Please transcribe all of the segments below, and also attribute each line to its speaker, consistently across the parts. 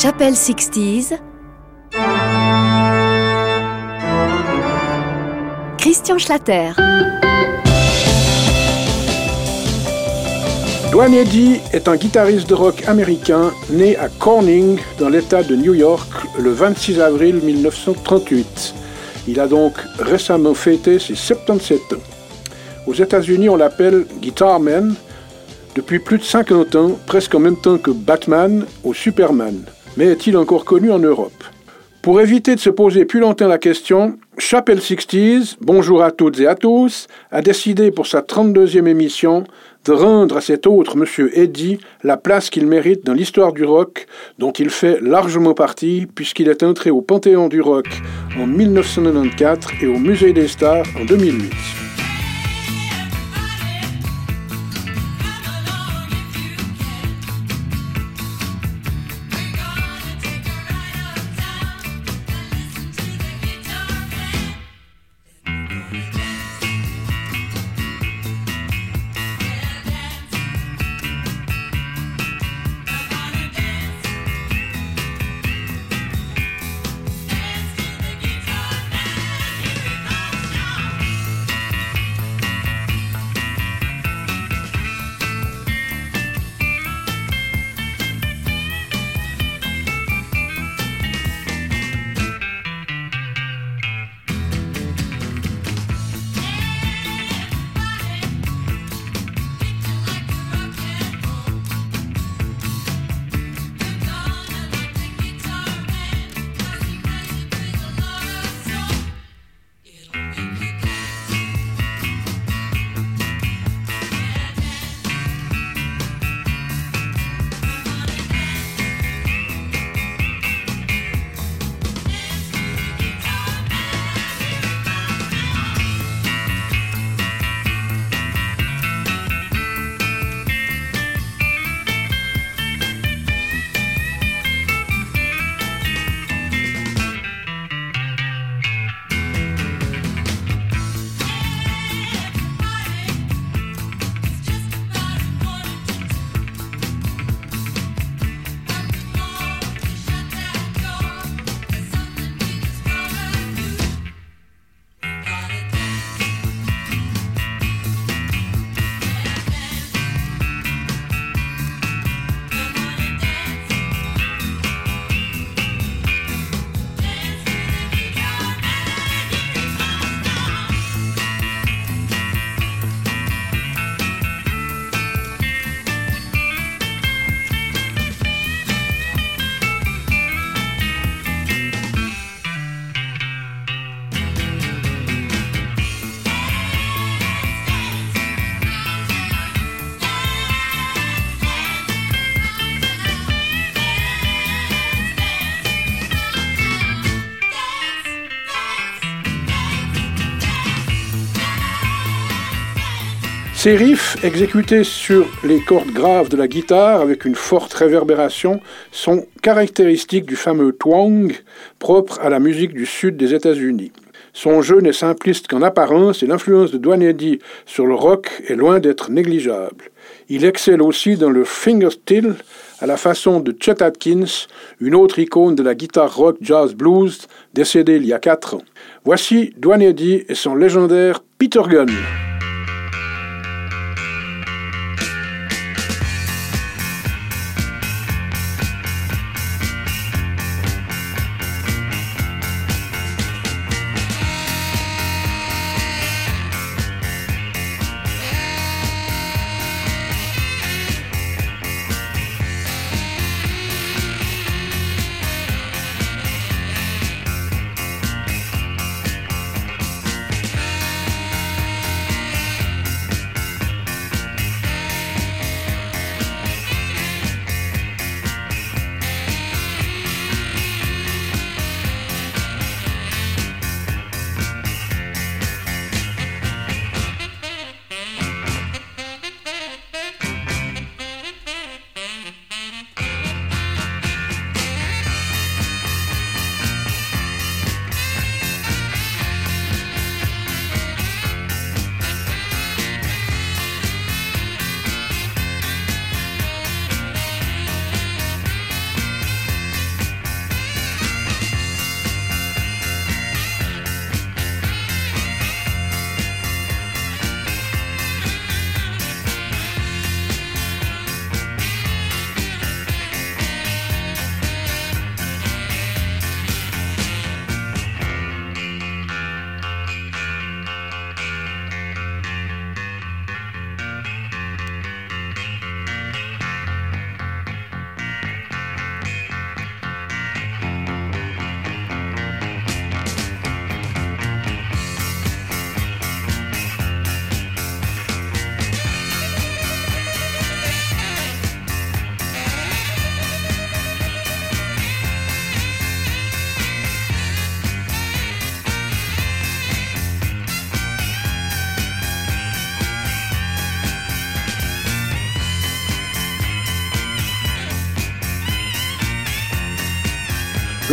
Speaker 1: Chapelle 60s. Christian Schlatter.
Speaker 2: Dwayne Eddy est un guitariste de rock américain né à Corning dans l'État de New York le 26 avril 1938. Il a donc récemment fêté ses 77 ans. Aux États-Unis, on l'appelle Guitarman depuis plus de 50 ans, presque en même temps que Batman ou Superman. Mais est-il encore connu en Europe? Pour éviter de se poser plus longtemps la question, Chapelle 60s, bonjour à toutes et à tous, a décidé pour sa 32e émission de rendre à cet autre monsieur Eddy la place qu'il mérite dans l'histoire du rock, dont il fait largement partie puisqu'il est entré au Panthéon du rock en 1994 et au Musée des Stars en 2008. Ces riffs, exécutés sur les cordes graves de la guitare avec une forte réverbération, sont caractéristiques du fameux twang propre à la musique du sud des États-Unis. Son jeu n'est simpliste qu'en apparence et l'influence de Duane Eddy sur le rock est loin d'être négligeable. Il excelle aussi dans le fingerstyle à la façon de Chet Atkins, une autre icône de la guitare rock jazz blues décédée il y a quatre ans. Voici Duane Eddy et son légendaire Peter Gunn.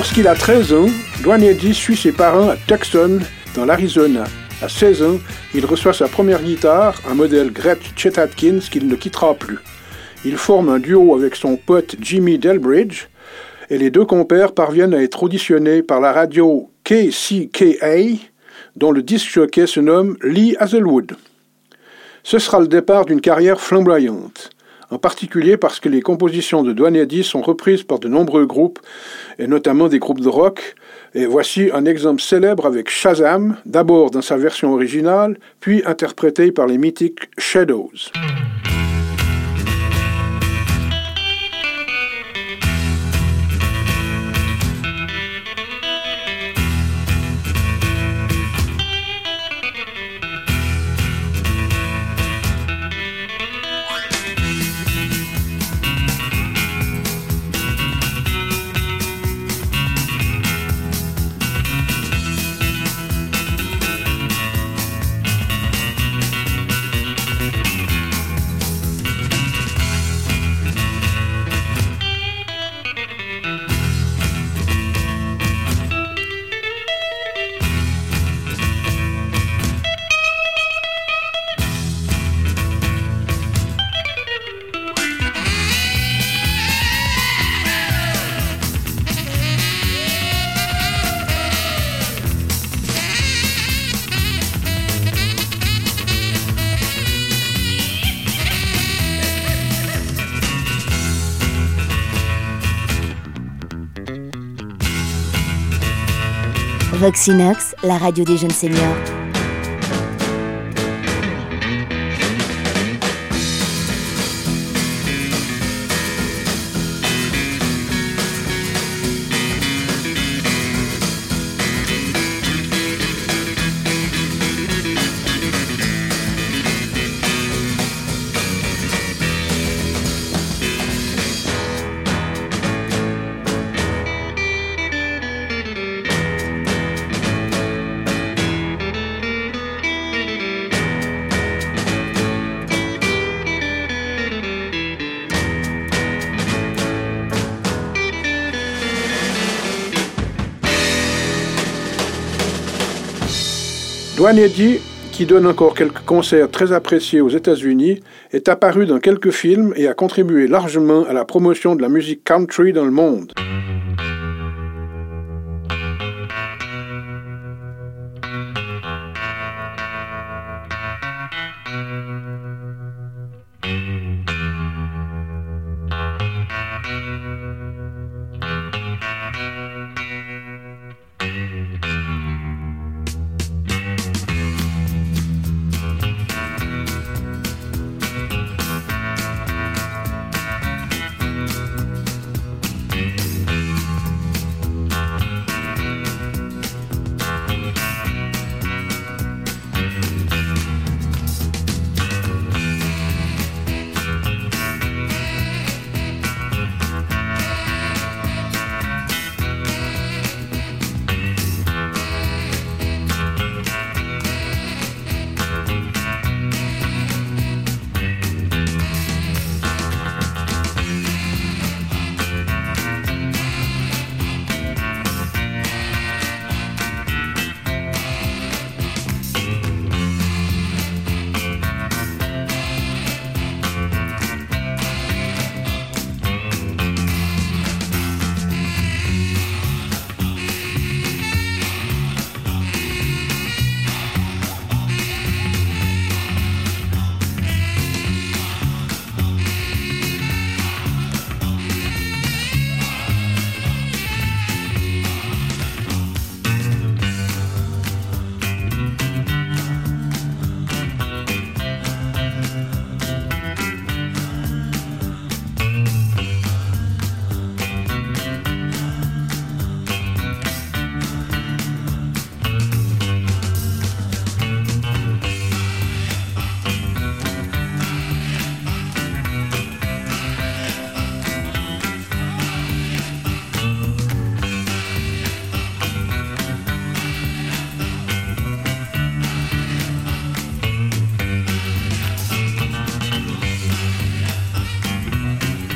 Speaker 2: Lorsqu'il a 13 ans, Eddy suit ses parents à Tucson, dans l'Arizona. À 16 ans, il reçoit sa première guitare, un modèle Gretsch Chet Atkins qu'il ne quittera plus. Il forme un duo avec son pote Jimmy Delbridge et les deux compères parviennent à être auditionnés par la radio KCKA, dont le disque jockey se nomme Lee Hazelwood. Ce sera le départ d'une carrière flamboyante, en particulier parce que les compositions de Eddy sont reprises par de nombreux groupes, et notamment des groupes de rock, et voici un exemple célèbre avec Shazam, d'abord dans sa version originale, puis interprété par les mythiques Shadows.
Speaker 1: Voxinox, la radio des jeunes seniors. Duane Eddy, qui donne encore quelques concerts très appréciés aux États-Unis, est apparu dans quelques films et a contribué largement à la promotion de la musique country dans le monde.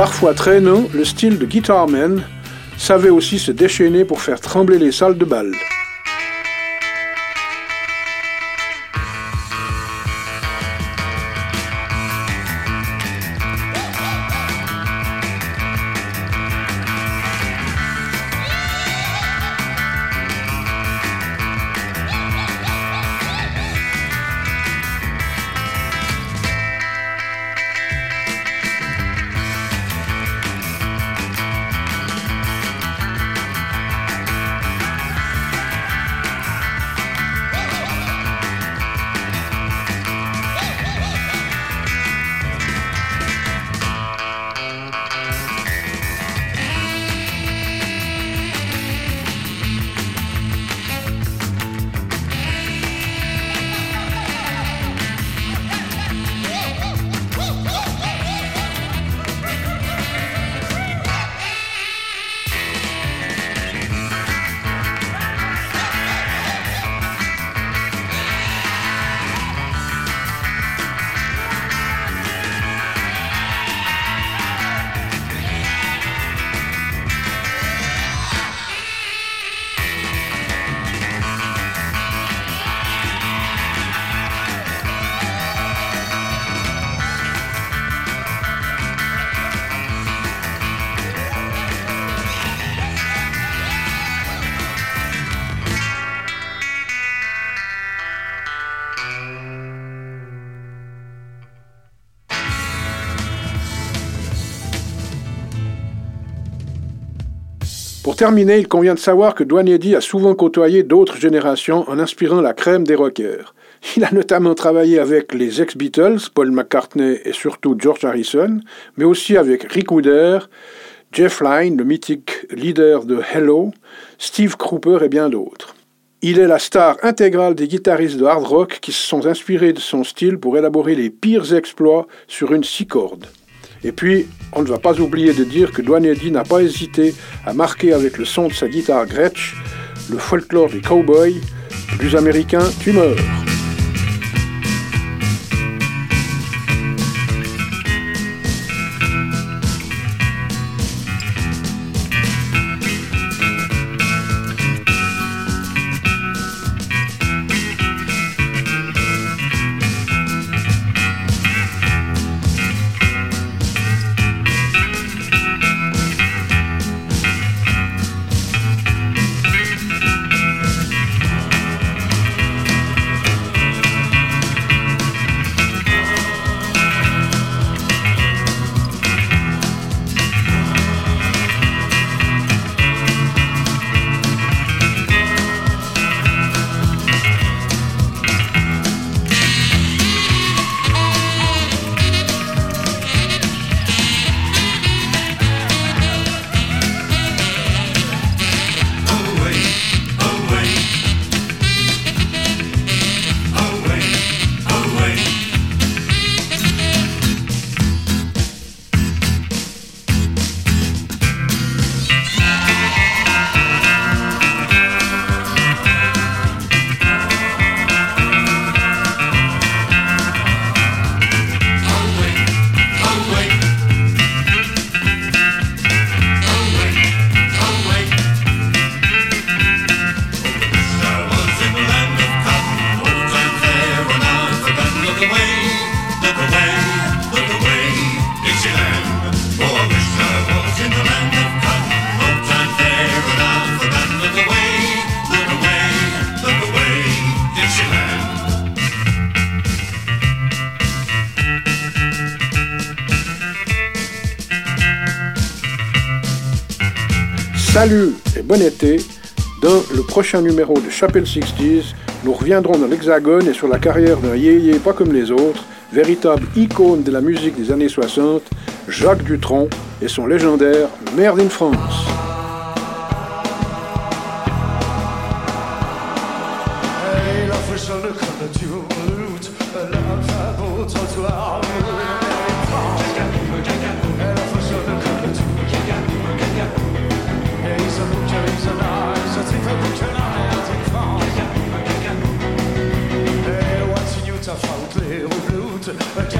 Speaker 1: Parfois traînant, le style de Guitar Man
Speaker 2: savait aussi se déchaîner pour faire trembler les salles de bal. Terminer, il convient de savoir que Douaniedi a souvent côtoyé d'autres générations en inspirant la crème des rockers. Il a notamment travaillé avec les ex-Beatles, Paul McCartney et surtout George Harrison, mais aussi avec Rick Wooder, Jeff Lynne, le mythique leader de Hello, Steve Cropper et bien d'autres. Il est la star intégrale des guitaristes de hard rock qui se sont inspirés de son style pour élaborer les pires exploits sur une six cordes. Et puis, on ne va pas oublier de dire que Eddy n'a pas hésité à marquer avec le son de sa guitare Gretsch le folklore des cowboys, plus américain, tu meurs. Salut et bon été. Dans le prochain numéro de Chapelle 60s, nous reviendrons dans l'Hexagone et sur la carrière d'un yéyé pas comme les autres, véritable icône de la musique des années 60, Jacques Dutronc et son légendaire Merde in France.
Speaker 3: person.